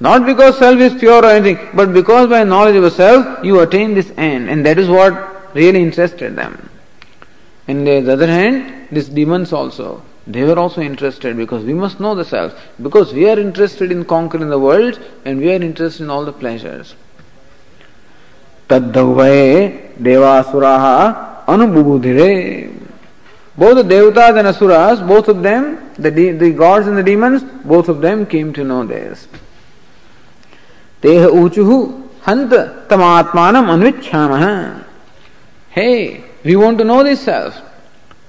Not because self is pure or anything, but because by knowledge of self you attain this end, and that is what really interested them. And on the other hand, these demons also, they were also interested because we must know the self. Because we are interested in conquering the world and we are interested in all the pleasures. Taddavvaye devasuraha anububudhire both the Devatas and Asuras, both of them, the, de- the gods and the demons, both of them came to know this. Teha uchuhu hanta tamatmanam anvichhamaha. Hey, we want to know this self.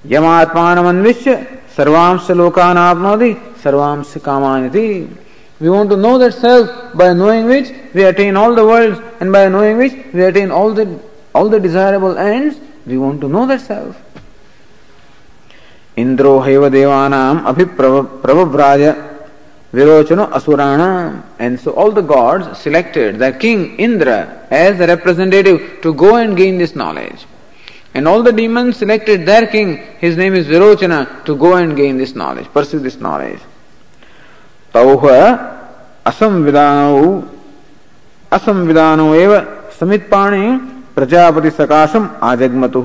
Yamatmanam anvishya sarvamsya lokanapnodi sarvamsya kamaniti. We want to know that self by knowing which we attain all the worlds and by knowing which we attain all the all the desirable ends. We want to know that self. इंद्रो हैव देवानाम अभिप्रव्राज virochano asurana and so all the gods selected the king Indra as the representative to go and gain this knowledge and all the demons selected their king his name is virochana to go and gain this knowledge pursue this knowledge तौह असंविधानौ असंविधानो एव Prajapati सकाशम आजगमतु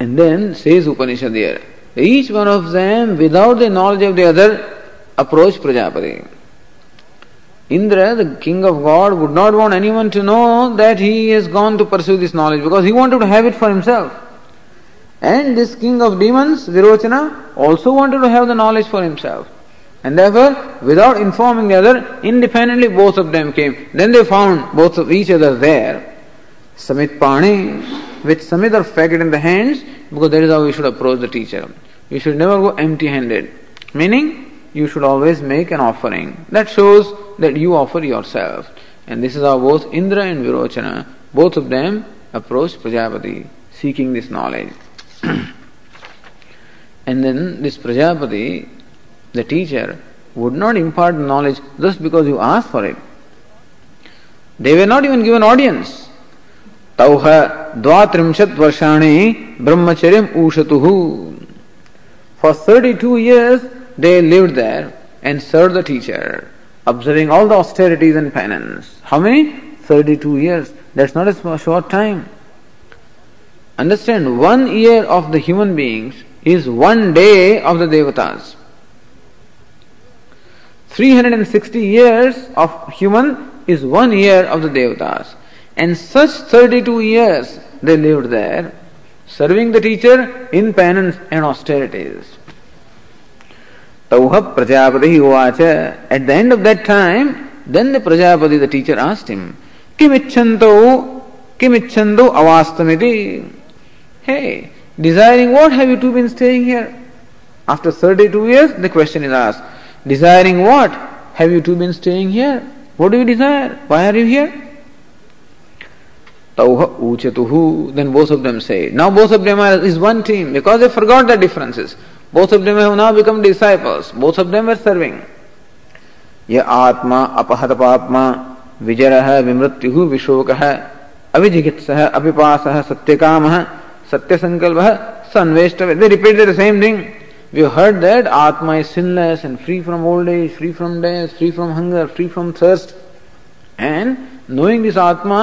and then says Upanishad here each one of them, without the knowledge of the other, approached Prajapati. Indra, the king of God, would not want anyone to know that he has gone to pursue this knowledge because he wanted to have it for himself. And this king of demons, Virochana, also wanted to have the knowledge for himself. And therefore, without informing the other, independently both of them came. Then they found both of each other there. Samit Pani, with Samit or faggot in the hands, because that is how we should approach the teacher. You should never go empty handed. Meaning, you should always make an offering. That shows that you offer yourself. And this is how both Indra and Virochana, both of them approached Prajapati seeking this knowledge. and then this Prajapati, the teacher, would not impart knowledge just because you asked for it. They were not even given audience. तौह द्वात्रिंशत् वर्षाणि ब्रह्मचर्यम ऊषतु For 32 years they lived there and served the teacher, observing all the austerities and penance. How many? 32 years. That's not a short time. Understand, one year of the human beings is one day of the devatas. 360 years of human is one year of the devatas. And such 32 years they lived there, serving the teacher in penance and austerities. Tauha Prajapati Uvacha. At the end of that time, then the Prajapati, the teacher, asked him, Kimichanto, Kimichanto avastamiti. Hey, desiring what have you two been staying here? After 32 years, the question is asked, Desiring what have you two been staying here? What do you desire? Why are you here? Tauha uchatuhu. Then both of them say, now both of them are is one team because they forgot the differences. Both of them have now become disciples. Both of them were serving. यह आत्मा अपहत पापमा विजर विमृत्यु विशोक अभिजिकित्स अभिपास सत्य काम सत्य संकल्प सन्वेष्ट they repeat the same thing we heard that atma is sinless and free from old age free from death free from hunger free from thirst and knowing this atma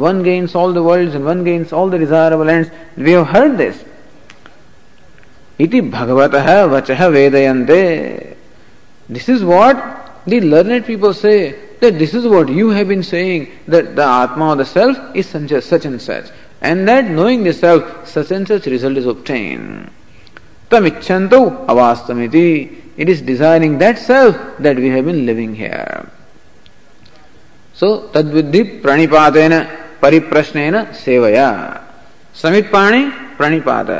one gains all the worlds and one gains all the desirable ends. We have heard this. Iti bhagavatah vachaha vedayante. This is what the learned people say, that this is what you have been saying, that the Atma or the Self is such and such. And that knowing the Self, such and such result is obtained. Tamichanto avastamiti. It is desiring that Self that we have been living here. So, tadviddhi pranipatena ಪರಿಪ್ರಶ್ನೇನ ಸೇವಯ ಸಮಿತ್ಪಾಣಿ ಪ್ರಣಿಪಾದ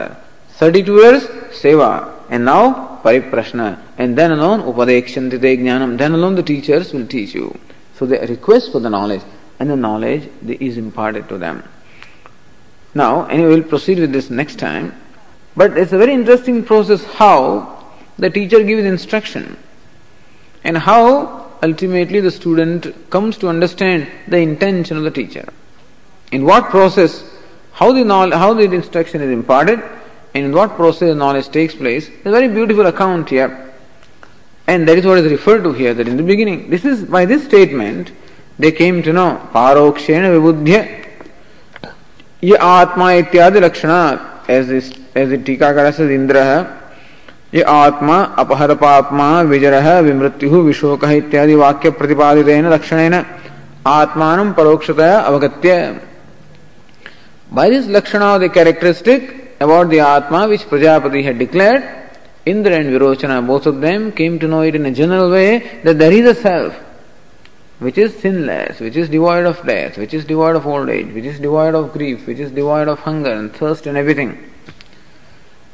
thirty two years seva and now pariprashna and then alone upadekshantite jnanam then alone the teachers will teach you. So they request for the knowledge. And the knowledge is imparted to them. Now anyway we'll proceed with this next time. But it's a very interesting process how the teacher gives instruction. And how ultimately the student comes to understand the intention of the teacher. In what process, how the knowledge, how the instruction is imparted, and in what process the knowledge takes place. a very beautiful account here. And that is what is referred to here, that in the beginning, this is by this statement, they came to know parokshena vibudhya ये आत्मा इत्यादि लक्षण as as टीकाकार से इंद्र ये आत्मा अपहर पात्मा विजर विमृत्यु विशोक इत्यादि वाक्य प्रतिपादित लक्षण आत्मान परोक्षतया अवगत्य By this Lakshana, the characteristic about the Atma which Prajapati had declared, Indra and Virochana, both of them came to know it in a general way that there is a self which is sinless, which is devoid of death, which is devoid of old age, which is devoid of grief, which is devoid of hunger and thirst and everything.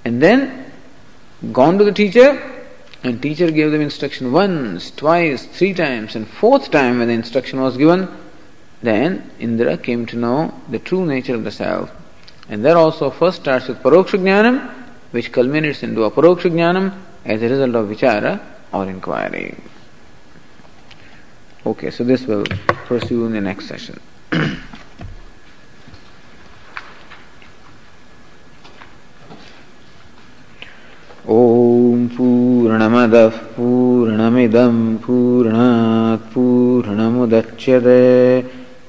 And then gone to the teacher, and teacher gave them instruction once, twice, three times, and fourth time when the instruction was given, then Indra came to know the true nature of the self. And that also first starts with Paroksha Jnanam, which culminates into Aparoksha Jnanam as a result of Vichara or inquiry. Okay, so this will pursue in the next session. ॐ पूर्णमदः पूर्णमिदं पूर्णात् पूर्णमुदच्यते